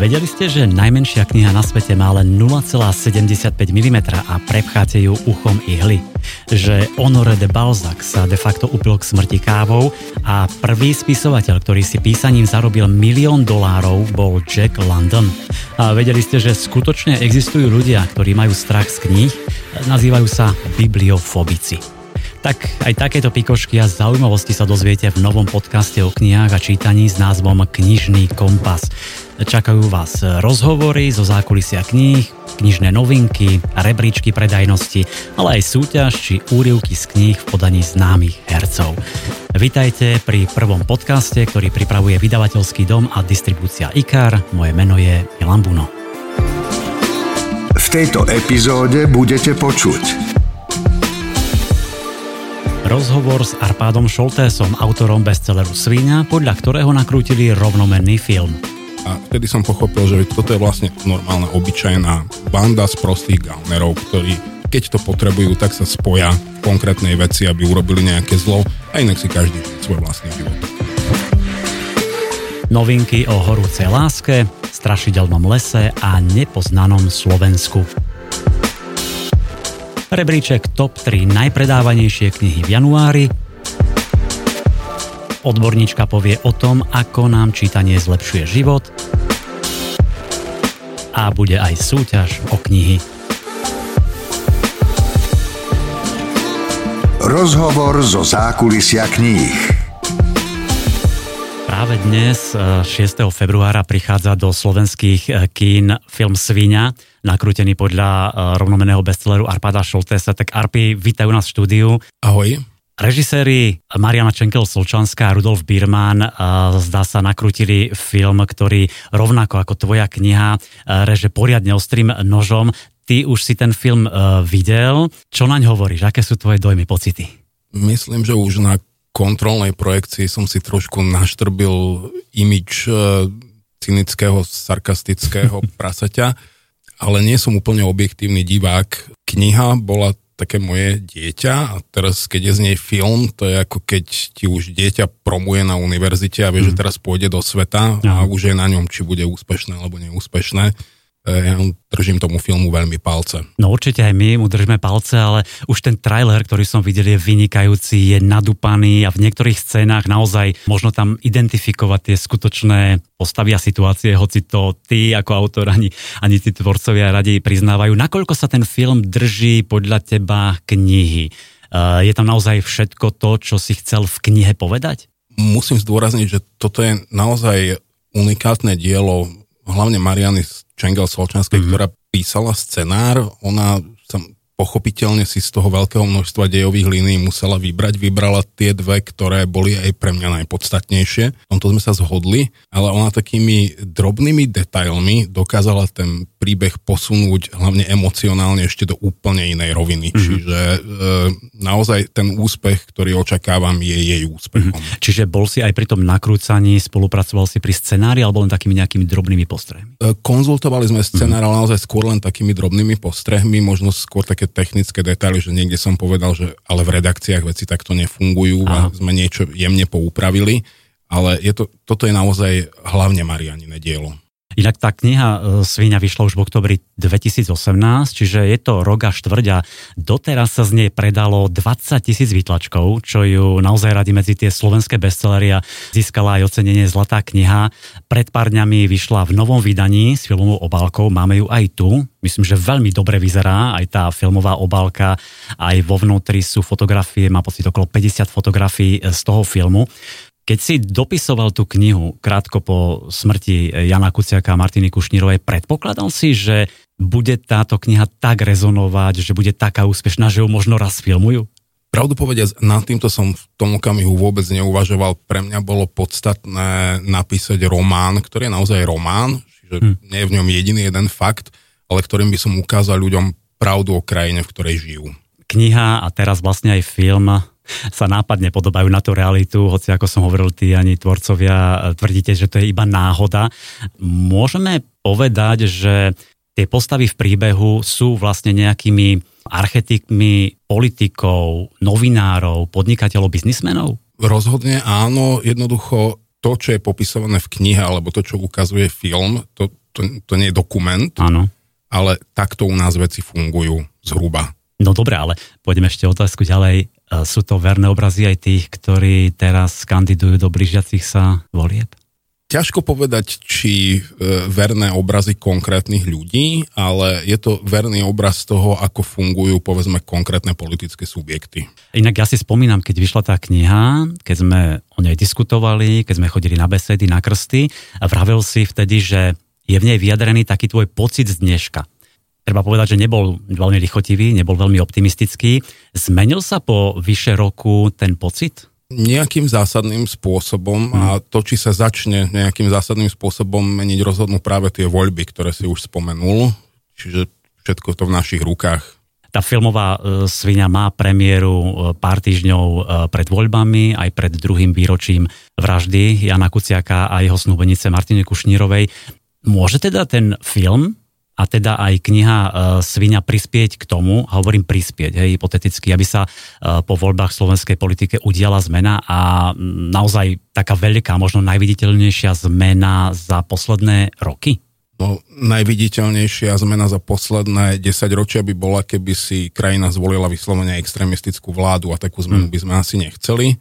Vedeli ste, že najmenšia kniha na svete má len 0,75 mm a prepcháte ju uchom ihly? Že Honoré de Balzac sa de facto upil k smrti kávou a prvý spisovateľ, ktorý si písaním zarobil milión dolárov, bol Jack London. A vedeli ste, že skutočne existujú ľudia, ktorí majú strach z kníh? Nazývajú sa bibliofobici. Tak aj takéto pikošky a zaujímavosti sa dozviete v novom podcaste o knihách a čítaní s názvom Knižný kompas. Čakajú vás rozhovory zo zákulisia kníh, knižné novinky, rebríčky predajnosti, ale aj súťaž či úrivky z kníh v podaní známych hercov. Vitajte pri prvom podcaste, ktorý pripravuje vydavateľský dom a distribúcia IKAR. Moje meno je Milan Buno. V tejto epizóde budete počuť Rozhovor s Arpádom Šoltésom, autorom bestselleru Svíňa, podľa ktorého nakrútili rovnomenný film. A vtedy som pochopil, že toto je vlastne normálna, obyčajná banda z prostých gaunerov, ktorí keď to potrebujú, tak sa spoja v konkrétnej veci, aby urobili nejaké zlo a inak si každý svoj vlastný život. Novinky o horúcej láske, strašidelnom lese a nepoznanom Slovensku. Rebríček top 3 najpredávanejšie knihy v januári. Odborníčka povie o tom, ako nám čítanie zlepšuje život. A bude aj súťaž o knihy. Rozhovor zo zákulisia kníh. Práve dnes, 6. Eh, februára, prichádza do slovenských eh, kín film Svíňa nakrútený podľa uh, rovnomeného bestselleru Arpada Šoltesa. Tak Arpi, vítajú nás v štúdiu. Ahoj. Režiséri Mariana Čenkel-Solčanská a Rudolf Birman uh, zdá sa nakrútili film, ktorý rovnako ako tvoja kniha uh, reže poriadne ostrým nožom. Ty už si ten film videl. Čo naň hovoríš? Aké sú tvoje dojmy, pocity? Myslím, že už na kontrolnej projekcii som si trošku naštrbil imič cynického, sarkastického prasaťa ale nie som úplne objektívny divák. Kniha bola také moje dieťa a teraz, keď je z nej film, to je ako keď ti už dieťa promuje na univerzite a vie, mm. že teraz pôjde do sveta a už je na ňom, či bude úspešné alebo neúspešné. E, ja držím tomu filmu veľmi palce. No určite aj my mu držíme palce, ale už ten trailer, ktorý som videl, je vynikajúci, je nadúpaný a v niektorých scénách naozaj možno tam identifikovať tie skutočné postavy a situácie, hoci to ty ako autor ani, ani tí tvorcovia radi priznávajú. Nakoľko sa ten film drží podľa teba knihy? E, je tam naozaj všetko to, čo si chcel v knihe povedať? Musím zdôrazniť, že toto je naozaj unikátne dielo hlavne Mariany Čengel Solčanskej, mm-hmm. ktorá písala scenár. Ona sa pochopiteľne si z toho veľkého množstva dejových línií musela vybrať. Vybrala tie dve, ktoré boli aj pre mňa najpodstatnejšie. V tomto sme sa zhodli, ale ona takými drobnými detailmi dokázala ten príbeh posunúť hlavne emocionálne ešte do úplne inej roviny. Mm-hmm. Čiže e, naozaj ten úspech, ktorý očakávam, je jej úspechom. Mm-hmm. Čiže bol si aj pri tom nakrúcaní, spolupracoval si pri scenári alebo len takými nejakými drobnými postrehmi? E, konzultovali sme scenár, mm-hmm. ale naozaj skôr len takými drobnými postrehmi, možno skôr také technické detaily, že niekde som povedal, že ale v redakciách veci takto nefungujú Aha. a sme niečo jemne poupravili, ale je to, toto je naozaj hlavne Marianine dielo. Inak tá kniha e, Svíňa vyšla už v oktobri 2018, čiže je to rok a štvrť doteraz sa z nej predalo 20 tisíc výtlačkov, čo ju naozaj radi medzi tie slovenské bestsellery a získala aj ocenenie Zlatá kniha. Pred pár dňami vyšla v novom vydaní s filmovou obálkou, máme ju aj tu. Myslím, že veľmi dobre vyzerá aj tá filmová obálka, aj vo vnútri sú fotografie, má pocit okolo 50 fotografií z toho filmu. Keď si dopisoval tú knihu krátko po smrti Jana Kuciaka a Martiny Kušnírovej, predpokladal si, že bude táto kniha tak rezonovať, že bude taká úspešná, že ju možno raz filmujú? Pravdu povediac, nad týmto som v tom okamihu vôbec neuvažoval. Pre mňa bolo podstatné napísať román, ktorý je naozaj román, čiže hm. nie je v ňom jediný jeden fakt, ale ktorým by som ukázal ľuďom pravdu o krajine, v ktorej žijú. Kniha a teraz vlastne aj film sa nápadne podobajú na tú realitu, hoci ako som hovoril, tí ani tvorcovia e, tvrdíte, že to je iba náhoda. Môžeme povedať, že tie postavy v príbehu sú vlastne nejakými archetypmi politikov, novinárov, podnikateľov, biznismenov? Rozhodne áno, jednoducho to, čo je popisované v knihe, alebo to, čo ukazuje film, to, to, to nie je dokument, áno. ale takto u nás veci fungujú zhruba. No dobre, ale pôjdeme ešte otázku ďalej. Sú to verné obrazy aj tých, ktorí teraz kandidujú do blížiacich sa volieb? Ťažko povedať, či e, verné obrazy konkrétnych ľudí, ale je to verný obraz toho, ako fungujú, povedzme, konkrétne politické subjekty. Inak ja si spomínam, keď vyšla tá kniha, keď sme o nej diskutovali, keď sme chodili na besedy, na krsty, a vravel si vtedy, že je v nej vyjadrený taký tvoj pocit z dneška. Treba povedať, že nebol veľmi lichotivý, nebol veľmi optimistický. Zmenil sa po vyše roku ten pocit? nejakým zásadným spôsobom a hmm. to, či sa začne nejakým zásadným spôsobom meniť, rozhodnú práve tie voľby, ktoré si už spomenul. Čiže všetko to v našich rukách. Tá filmová e, svinia má premiéru e, pár týždňov e, pred voľbami, aj pred druhým výročím vraždy Jana Kuciaka a jeho snúbenice Martine Kušnírovej. Môže teda ten film a teda aj kniha uh, Svinia prispieť k tomu, a hovorím prispieť, hej, hypoteticky, aby sa uh, po voľbách slovenskej politike udiala zmena a naozaj taká veľká, možno najviditeľnejšia zmena za posledné roky? No, najviditeľnejšia zmena za posledné 10 ročia by bola, keby si krajina zvolila vyslovene extrémistickú vládu a takú zmenu mm. by sme asi nechceli.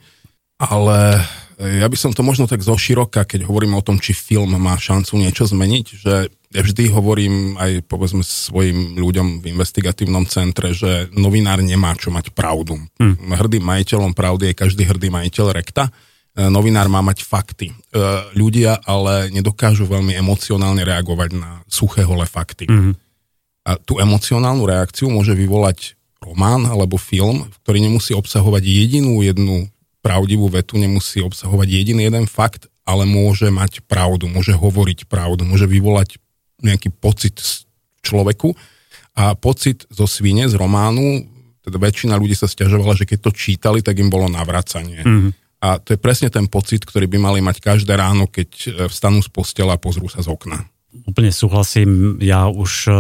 Ale ja by som to možno tak zoširoka, keď hovoríme o tom, či film má šancu niečo zmeniť, že ja vždy hovorím aj povedzme svojim ľuďom v investigatívnom centre, že novinár nemá čo mať pravdu. Hmm. Hrdým majiteľom pravdy je každý hrdý majiteľ rekta. E, novinár má mať fakty. E, ľudia ale nedokážu veľmi emocionálne reagovať na suché holé fakty. Hmm. A tú emocionálnu reakciu môže vyvolať román alebo film, ktorý nemusí obsahovať jedinú jednu pravdivú vetu, nemusí obsahovať jediný jeden fakt, ale môže mať pravdu, môže hovoriť pravdu, môže vyvolať nejaký pocit človeku a pocit zo svine, z románu, teda väčšina ľudí sa stiažovala, že keď to čítali, tak im bolo navracanie. Mm-hmm. A to je presne ten pocit, ktorý by mali mať každé ráno, keď e, vstanú z postela a pozrú sa z okna. Úplne súhlasím, ja už e,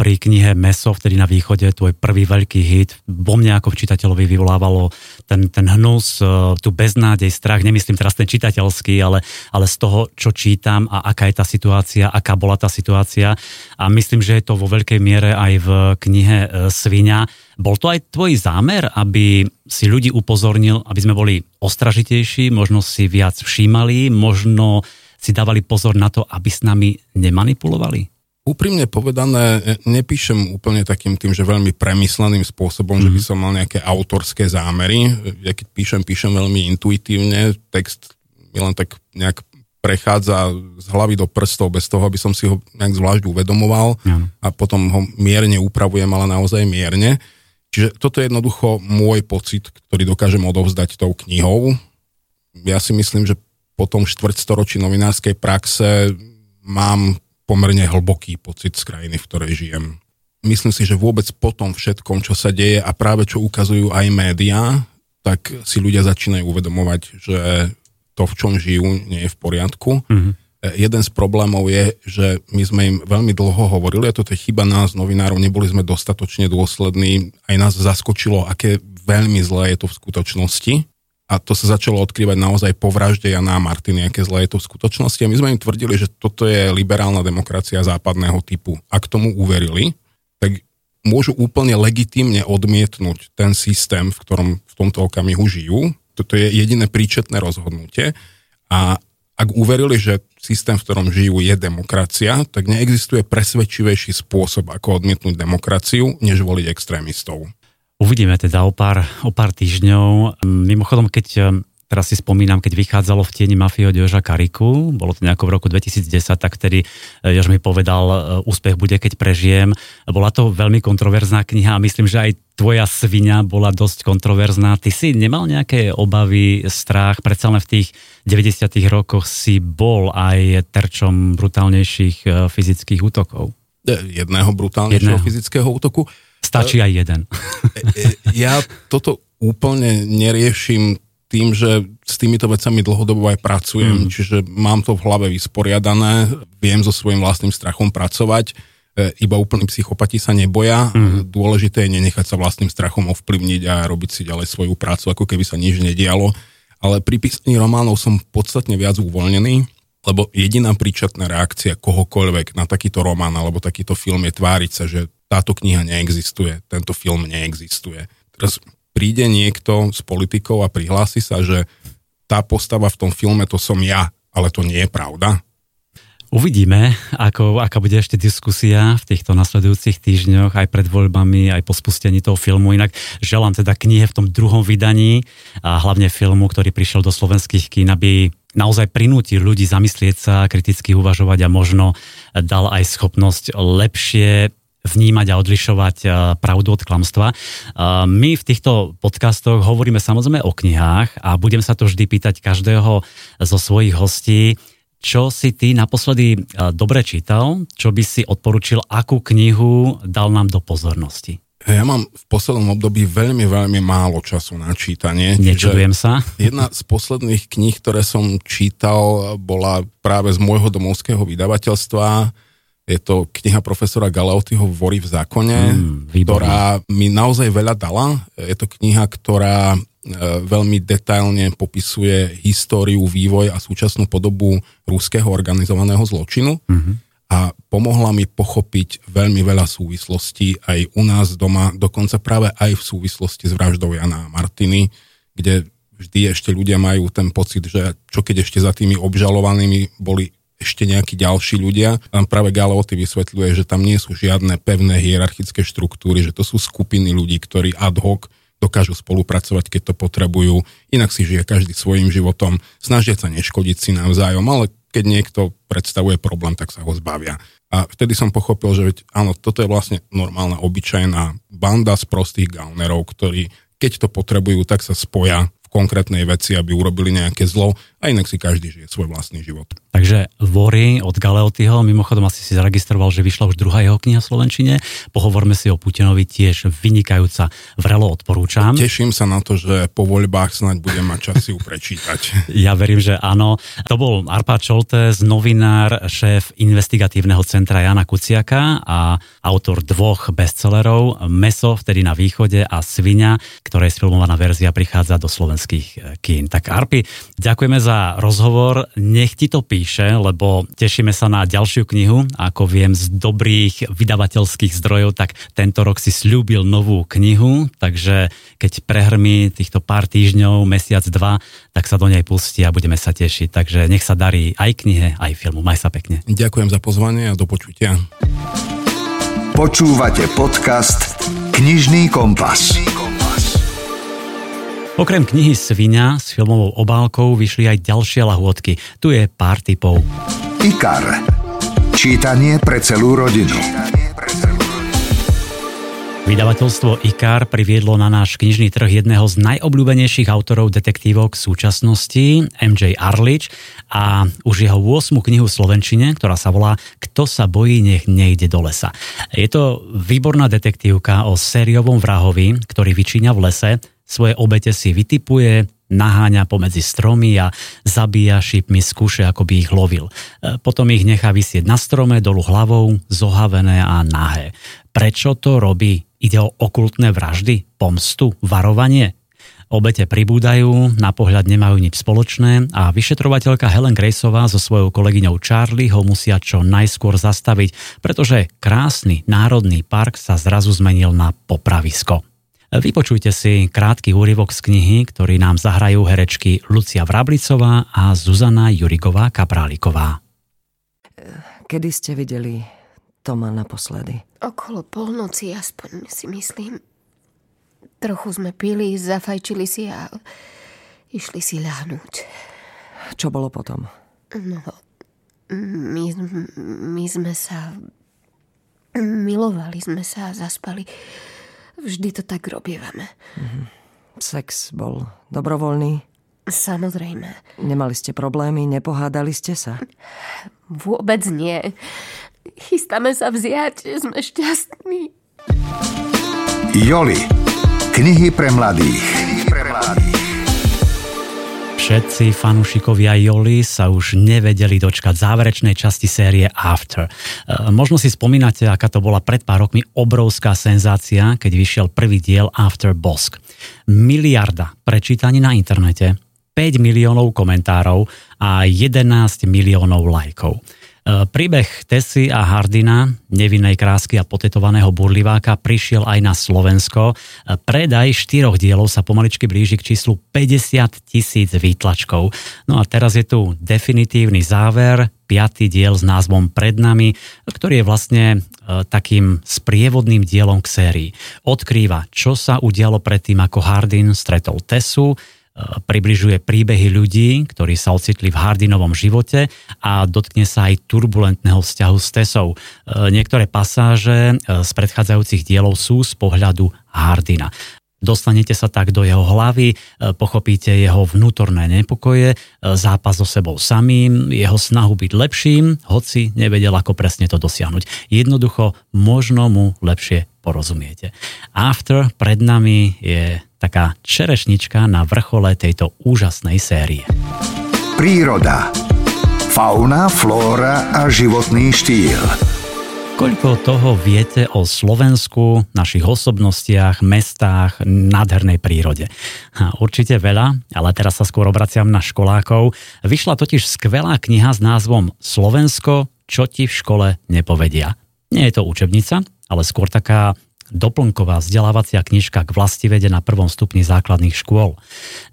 pri knihe Meso, vtedy na východe, tvoj prvý veľký hit, vo mne ako čitateľovi vyvolávalo ten, ten hnus, e, tu beznádej, strach, nemyslím teraz ten čitateľský, ale, ale z toho, čo čítam a aká je tá situácia, aká bola tá situácia. A myslím, že je to vo veľkej miere aj v knihe e, Svinia. Bol to aj tvoj zámer, aby si ľudí upozornil, aby sme boli ostražitejší, možno si viac všímali, možno si dávali pozor na to, aby s nami nemanipulovali? Úprimne povedané, nepíšem úplne takým tým, že veľmi premysleným spôsobom, mm-hmm. že by mhm. som mal nejaké autorské zámery. Ja keď píšem, píšem veľmi intuitívne, text mi len tak nejak prechádza z hlavy do prstov bez toho, aby som si ho nejak zvlášť uvedomoval mm. a potom ho mierne upravujem, ale naozaj mierne. Čiže toto je jednoducho môj pocit, ktorý dokážem odovzdať tou knihou. Ja si myslím, že po tom štvrťstoročí novinárskej praxe mám pomerne hlboký pocit z krajiny, v ktorej žijem. Myslím si, že vôbec po tom všetkom, čo sa deje a práve čo ukazujú aj médiá, tak si ľudia začínajú uvedomovať, že to, v čom žijú, nie je v poriadku. Mm-hmm. Jeden z problémov je, že my sme im veľmi dlho hovorili, a toto je chyba nás, novinárov, neboli sme dostatočne dôslední, aj nás zaskočilo, aké veľmi zlé je to v skutočnosti a to sa začalo odkrývať naozaj po vražde Jana a Martiny, aké zlé je to v skutočnosti. A my sme im tvrdili, že toto je liberálna demokracia západného typu. Ak tomu uverili, tak môžu úplne legitimne odmietnúť ten systém, v ktorom v tomto okamihu žijú. Toto je jediné príčetné rozhodnutie. A ak uverili, že systém, v ktorom žijú, je demokracia, tak neexistuje presvedčivejší spôsob, ako odmietnúť demokraciu, než voliť extrémistov. Uvidíme teda o pár, o pár týždňov. Mimochodom, keď eh, teraz si spomínam, keď vychádzalo v tieni mafie od Joža Kariku, bolo to nejako v roku 2010, tak vtedy eh, Jož mi povedal, eh, úspech bude, keď prežijem. Bola to veľmi kontroverzná kniha a myslím, že aj tvoja svinia bola dosť kontroverzná. Ty si nemal nejaké obavy, strach, predsa len v tých 90 rokoch si bol aj terčom brutálnejších fyzických útokov. Jedného brutálnejšieho Jedného. fyzického útoku. Stačí aj jeden. E, e, ja toto úplne neriešim tým, že s týmito vecami dlhodobo aj pracujem, mm. čiže mám to v hlave vysporiadané, viem so svojím vlastným strachom pracovať. iba úplní psychopati sa neboja. Mm. Dôležité je nenechať sa vlastným strachom ovplyvniť a robiť si ďalej svoju prácu, ako keby sa nič nedialo. Ale pri písaní románov som podstatne viac uvoľnený, lebo jediná príčetná reakcia kohokoľvek na takýto román alebo takýto film je tváriť sa, že táto kniha neexistuje, tento film neexistuje. Teraz príde niekto s politikou a prihlási sa, že tá postava v tom filme to som ja, ale to nie je pravda Uvidíme, ako, aká bude ešte diskusia v týchto nasledujúcich týždňoch, aj pred voľbami, aj po spustení toho filmu. Inak želám teda knihe v tom druhom vydaní a hlavne filmu, ktorý prišiel do slovenských kín, aby naozaj prinútil ľudí zamyslieť sa, kriticky uvažovať a možno dal aj schopnosť lepšie vnímať a odlišovať pravdu od klamstva. My v týchto podcastoch hovoríme samozrejme o knihách a budem sa to vždy pýtať každého zo svojich hostí, čo si ty naposledy e, dobre čítal, čo by si odporučil, akú knihu dal nám do pozornosti? Ja mám v poslednom období veľmi, veľmi málo času na čítanie. Nečudujem sa. Jedna z posledných kníh, ktoré som čítal, bola práve z môjho domovského vydavateľstva. Je to kniha profesora Galeotyho Vory v zákone, mm, ktorá mi naozaj veľa dala. Je to kniha, ktorá E, veľmi detailne popisuje históriu, vývoj a súčasnú podobu rúského organizovaného zločinu mm-hmm. a pomohla mi pochopiť veľmi veľa súvislostí aj u nás doma, dokonca práve aj v súvislosti s vraždou Jana a Martiny, kde vždy ešte ľudia majú ten pocit, že čo keď ešte za tými obžalovanými boli ešte nejakí ďalší ľudia. Tam práve Galeoty vysvetľuje, že tam nie sú žiadne pevné hierarchické štruktúry, že to sú skupiny ľudí, ktorí ad hoc dokážu spolupracovať, keď to potrebujú, inak si žije každý svojim životom, snažia sa neškodiť si navzájom, ale keď niekto predstavuje problém, tak sa ho zbavia. A vtedy som pochopil, že veď, áno, toto je vlastne normálna, obyčajná banda z prostých gaunerov, ktorí keď to potrebujú, tak sa spoja konkrétnej veci, aby urobili nejaké zlo a inak si každý žije svoj vlastný život. Takže Vory od Galeotyho, mimochodom asi si zaregistroval, že vyšla už druhá jeho kniha v Slovenčine. Pohovorme si o Putinovi tiež vynikajúca, vrelo odporúčam. Teším sa na to, že po voľbách snáď budem mať čas si ju prečítať. ja verím, že áno. To bol Arpad Čoltes, novinár, šéf investigatívneho centra Jana Kuciaka a autor dvoch bestsellerov Meso vtedy na východe a Svinia, ktorej sfilmovaná verzia prichádza do slovenských kín. Tak Arpi, ďakujeme za rozhovor. Nech ti to píše, lebo tešíme sa na ďalšiu knihu. Ako viem z dobrých vydavateľských zdrojov, tak tento rok si slúbil novú knihu, takže keď prehrmí týchto pár týždňov, mesiac, dva, tak sa do nej pustí a budeme sa tešiť. Takže nech sa darí aj knihe, aj filmu. Maj sa pekne. Ďakujem za pozvanie a do počutia. Počúvate podcast Knižný kompas. Okrem knihy Svinia s filmovou obálkou vyšli aj ďalšie lahôdky. Tu je pár typov. IKAR. Čítanie pre celú rodinu. Vydavateľstvo IKAR priviedlo na náš knižný trh jedného z najobľúbenejších autorov detektívok v súčasnosti, MJ Arlič, a už jeho 8. knihu v Slovenčine, ktorá sa volá Kto sa bojí, nech nejde do lesa. Je to výborná detektívka o sériovom vrahovi, ktorý vyčíňa v lese, svoje obete si vytipuje, naháňa pomedzi stromy a zabíja šipmi z kuše, ako by ich lovil. E, potom ich nechá vysieť na strome, dolu hlavou, zohavené a nahé. Prečo to robí? Ide o okultné vraždy, pomstu, varovanie? Obete pribúdajú, na pohľad nemajú nič spoločné a vyšetrovateľka Helen Graceová so svojou kolegyňou Charlie ho musia čo najskôr zastaviť, pretože krásny národný park sa zrazu zmenil na popravisko. Vypočujte si krátky úryvok z knihy, ktorý nám zahrajú herečky Lucia Vrablicová a Zuzana Jurigová Kapráliková. Kedy ste videli Toma naposledy? Okolo polnoci aspoň si myslím. Trochu sme pili, zafajčili si a išli si ľahnúť. Čo bolo potom? No, my, my sme sa... Milovali sme sa a zaspali. Vždy to tak robievame. Mm-hmm. Sex bol dobrovoľný? Samozrejme. Nemali ste problémy, nepohádali ste sa? Vôbec nie. Chystáme sa vziať, sme šťastní. Joli. Knihy pre mladých. Knihy pre mladých. Všetci fanúšikovia Joli sa už nevedeli dočkať záverečnej časti série After. E, možno si spomínate, aká to bola pred pár rokmi obrovská senzácia, keď vyšiel prvý diel After Bosk. Miliarda prečítaní na internete, 5 miliónov komentárov a 11 miliónov lajkov. E, príbeh Tesy a Hardina, nevinnej krásky a potetovaného burliváka, prišiel aj na Slovensko. E, predaj štyroch dielov sa pomaličky blíži k číslu 50 tisíc výtlačkov. No a teraz je tu definitívny záver, piatý diel s názvom Pred nami, ktorý je vlastne e, takým sprievodným dielom k sérii. Odkrýva, čo sa udialo predtým, ako Hardin stretol Tesu, približuje príbehy ľudí, ktorí sa ocitli v Hardinovom živote a dotkne sa aj turbulentného vzťahu s Tesou. E, niektoré pasáže e, z predchádzajúcich dielov sú z pohľadu Hardina. Dostanete sa tak do jeho hlavy, e, pochopíte jeho vnútorné nepokoje, zápas so sebou samým, jeho snahu byť lepším, hoci nevedel, ako presne to dosiahnuť. Jednoducho, možno mu lepšie porozumiete. After pred nami je taká čerešnička na vrchole tejto úžasnej série. Príroda. Fauna, flóra a životný štýl. Koľko toho viete o Slovensku, našich osobnostiach, mestách, nádhernej prírode? Ha, určite veľa, ale teraz sa skôr obraciam na školákov. Vyšla totiž skvelá kniha s názvom Slovensko, čo ti v škole nepovedia. Nie je to učebnica, ale skôr taká doplnková vzdelávacia knižka k vlastivede na prvom stupni základných škôl.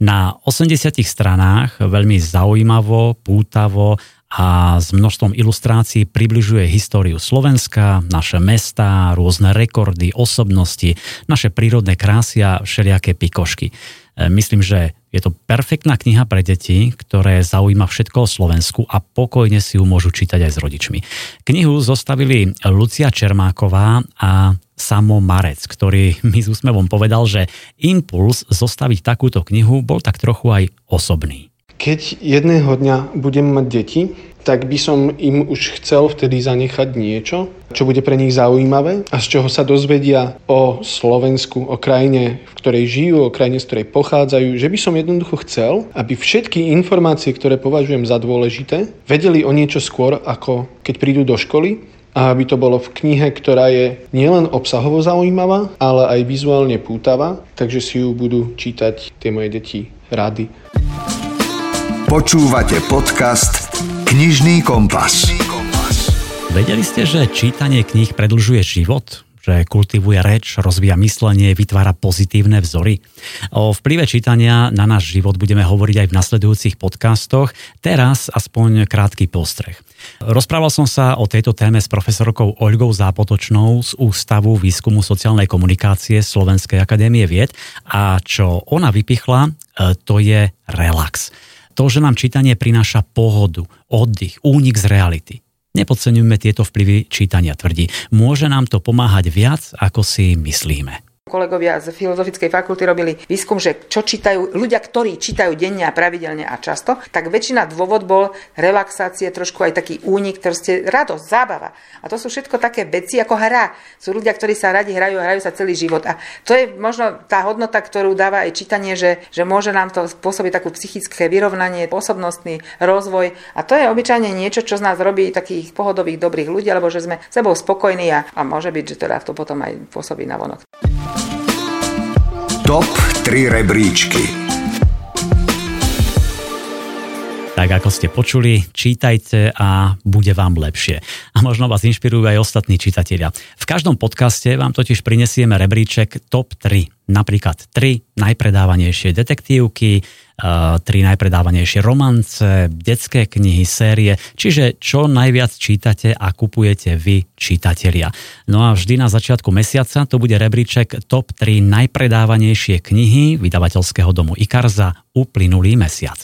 Na 80 stranách veľmi zaujímavo, pútavo a s množstvom ilustrácií približuje históriu Slovenska, naše mesta, rôzne rekordy, osobnosti, naše prírodné krásy a všelijaké pikošky. E, myslím, že je to perfektná kniha pre deti, ktoré zaujíma všetko o Slovensku a pokojne si ju môžu čítať aj s rodičmi. Knihu zostavili Lucia Čermáková a Samo Marec, ktorý mi s úsmevom povedal, že impuls zostaviť takúto knihu bol tak trochu aj osobný. Keď jedného dňa budem mať deti, tak by som im už chcel vtedy zanechať niečo, čo bude pre nich zaujímavé a z čoho sa dozvedia o Slovensku, o krajine, v ktorej žijú, o krajine, z ktorej pochádzajú, že by som jednoducho chcel, aby všetky informácie, ktoré považujem za dôležité, vedeli o niečo skôr, ako keď prídu do školy a aby to bolo v knihe, ktorá je nielen obsahovo zaujímavá, ale aj vizuálne pútavá, takže si ju budú čítať tie moje deti rady. Počúvate podcast Knižný kompas. Vedeli ste, že čítanie kníh predlžuje život? Že kultivuje reč, rozvíja myslenie, vytvára pozitívne vzory. O vplyve čítania na náš život budeme hovoriť aj v nasledujúcich podcastoch. Teraz aspoň krátky postreh. Rozprával som sa o tejto téme s profesorkou Oľgou Zápotočnou z Ústavu výskumu sociálnej komunikácie Slovenskej akadémie vied a čo ona vypichla, e, to je relax. To, že nám čítanie prináša pohodu, oddych, únik z reality. Nepodceňujme tieto vplyvy čítania, tvrdí. Môže nám to pomáhať viac, ako si myslíme kolegovia z Filozofickej fakulty robili výskum, že čo čítajú ľudia, ktorí čítajú denne a pravidelne a často, tak väčšina dôvod bol relaxácie, trošku aj taký únik, proste radosť, zábava. A to sú všetko také veci ako hra. Sú ľudia, ktorí sa radi hrajú a hrajú sa celý život. A to je možno tá hodnota, ktorú dáva aj čítanie, že, že môže nám to spôsobiť takú psychické vyrovnanie, osobnostný rozvoj. A to je obyčajne niečo, čo z nás robí takých pohodových, dobrých ľudí, alebo že sme sebou spokojní a, a môže byť, že teda to potom aj pôsobí na vonok. Top 3 rebríčky Tak ako ste počuli, čítajte a bude vám lepšie. A možno vás inšpirujú aj ostatní čitatelia. V každom podcaste vám totiž prinesieme rebríček top 3. Napríklad 3 najpredávanejšie detektívky, tri najpredávanejšie romance, detské knihy, série, čiže čo najviac čítate a kupujete vy, čitatelia. No a vždy na začiatku mesiaca to bude rebríček top 3 najpredávanejšie knihy vydavateľského domu IKAR za uplynulý mesiac.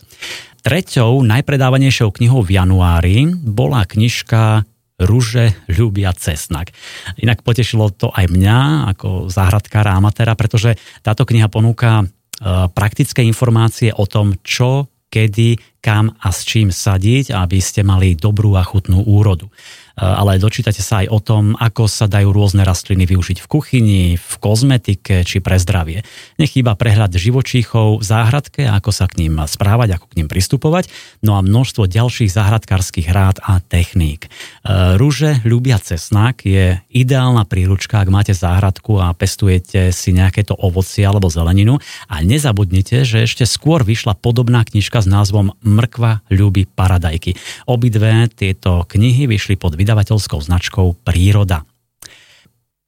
Treťou najpredávanejšou knihou v januári bola knižka Ruže ľubia cesnak. Inak potešilo to aj mňa ako záhradkára amatéra, pretože táto kniha ponúka E, praktické informácie o tom, čo, kedy, kam a s čím sadiť, aby ste mali dobrú a chutnú úrodu. Eh, ale dočítate sa aj o tom, ako sa dajú rôzne rastliny využiť v kuchyni, v kozmetike či pre zdravie. Nechýba prehľad živočíchov v záhradke, ako sa k ním správať, ako k ním pristupovať, no a množstvo ďalších záhradkárskych rád a techník. Eh, rúže ľubia cesnak je ideálna príručka, ak máte záhradku a pestujete si nejaké to ovocie alebo zeleninu a nezabudnite, že ešte skôr vyšla podobná knižka s názvom Mrkva ľúbi paradajky. Obidve tieto knihy vyšli pod vydavateľskou značkou Príroda.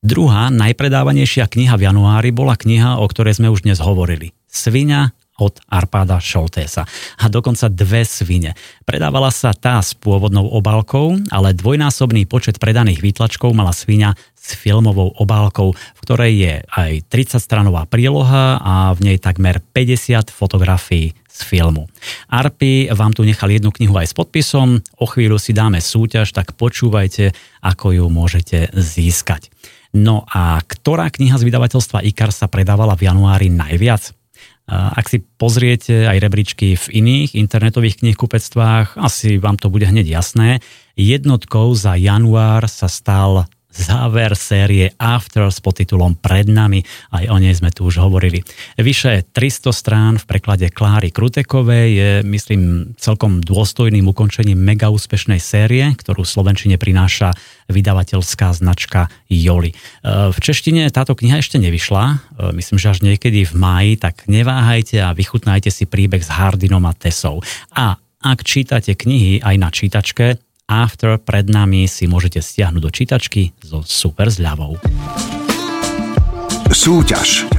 Druhá najpredávanejšia kniha v januári bola kniha, o ktorej sme už dnes hovorili. Svinia od Arpáda Šoltésa. A dokonca dve svine. Predávala sa tá s pôvodnou obálkou, ale dvojnásobný počet predaných výtlačkov mala svinia s filmovou obálkou, v ktorej je aj 30-stranová príloha a v nej takmer 50 fotografií z filmu. Arpi vám tu nechal jednu knihu aj s podpisom, o chvíľu si dáme súťaž, tak počúvajte, ako ju môžete získať. No a ktorá kniha z vydavateľstva IKAR sa predávala v januári najviac? Ak si pozriete aj rebríčky v iných internetových knihkupectvách, asi vám to bude hneď jasné. Jednotkou za január sa stal záver série After s podtitulom Pred nami, aj o nej sme tu už hovorili. Vyše 300 strán v preklade Kláry Krutekovej je, myslím, celkom dôstojným ukončením mega úspešnej série, ktorú Slovenčine prináša vydavateľská značka Joli. E, v češtine táto kniha ešte nevyšla, e, myslím, že až niekedy v máji, tak neváhajte a vychutnajte si príbeh s Hardinom a Tesou. A ak čítate knihy aj na čítačke, After pred nami si môžete stiahnuť do čítačky so super zľavou. Súťaž.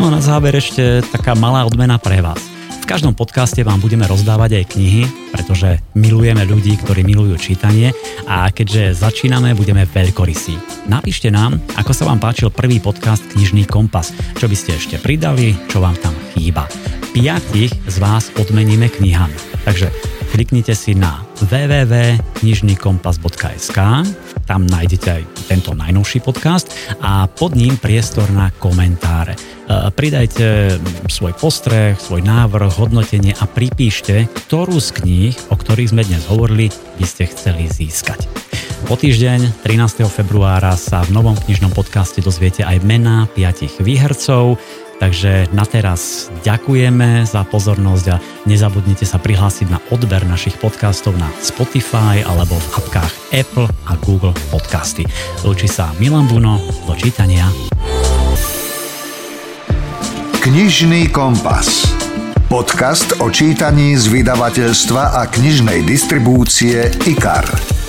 No a na záver ešte taká malá odmena pre vás. V každom podcaste vám budeme rozdávať aj knihy, pretože milujeme ľudí, ktorí milujú čítanie a keďže začíname, budeme veľkorysí. Napíšte nám, ako sa vám páčil prvý podcast Knižný kompas, čo by ste ešte pridali, čo vám tam chýba piatich z vás odmeníme knihami. Takže kliknite si na www.knižnykompas.sk tam nájdete aj tento najnovší podcast a pod ním priestor na komentáre. E, pridajte svoj postreh, svoj návrh, hodnotenie a pripíšte, ktorú z kníh, o ktorých sme dnes hovorili, by ste chceli získať. Po týždeň, 13. februára, sa v novom knižnom podcaste dozviete aj mená piatich výhercov. Takže na teraz ďakujeme za pozornosť a nezabudnite sa prihlásiť na odber našich podcastov na Spotify alebo v apkách Apple a Google Podcasty. Lúči sa Milan Buno, do čítania. Knižný kompas. Podcast o čítaní z vydavateľstva a knižnej distribúcie IKAR.